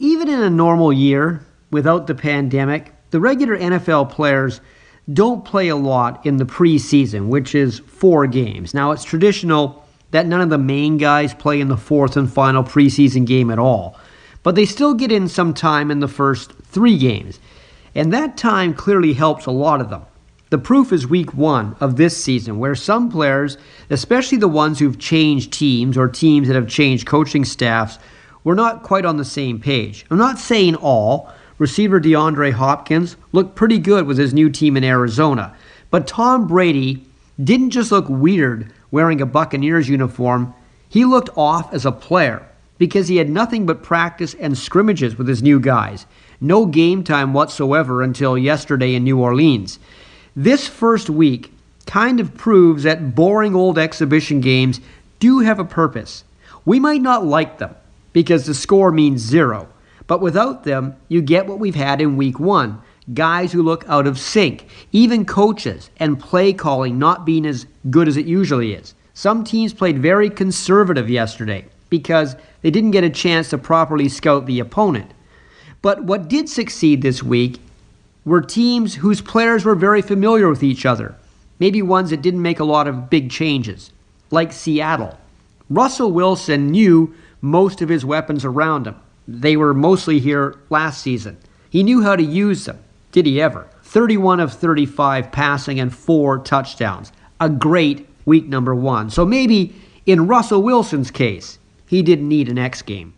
Even in a normal year, without the pandemic, the regular NFL players don't play a lot in the preseason, which is four games. Now, it's traditional that none of the main guys play in the fourth and final preseason game at all, but they still get in some time in the first three games, and that time clearly helps a lot of them. The proof is week one of this season, where some players, especially the ones who've changed teams or teams that have changed coaching staffs, were not quite on the same page. I'm not saying all. Receiver DeAndre Hopkins looked pretty good with his new team in Arizona, but Tom Brady didn't just look weird wearing a Buccaneers uniform, he looked off as a player because he had nothing but practice and scrimmages with his new guys. No game time whatsoever until yesterday in New Orleans. This first week kind of proves that boring old exhibition games do have a purpose. We might not like them because the score means zero, but without them, you get what we've had in week one guys who look out of sync, even coaches and play calling not being as good as it usually is. Some teams played very conservative yesterday because they didn't get a chance to properly scout the opponent. But what did succeed this week were teams whose players were very familiar with each other, maybe ones that didn't make a lot of big changes, like Seattle. Russell Wilson knew most of his weapons around him. They were mostly here last season. He knew how to use them. Did he ever? 31 of 35 passing and four touchdowns. A great week number one. So maybe in Russell Wilson's case, he didn't need an X game.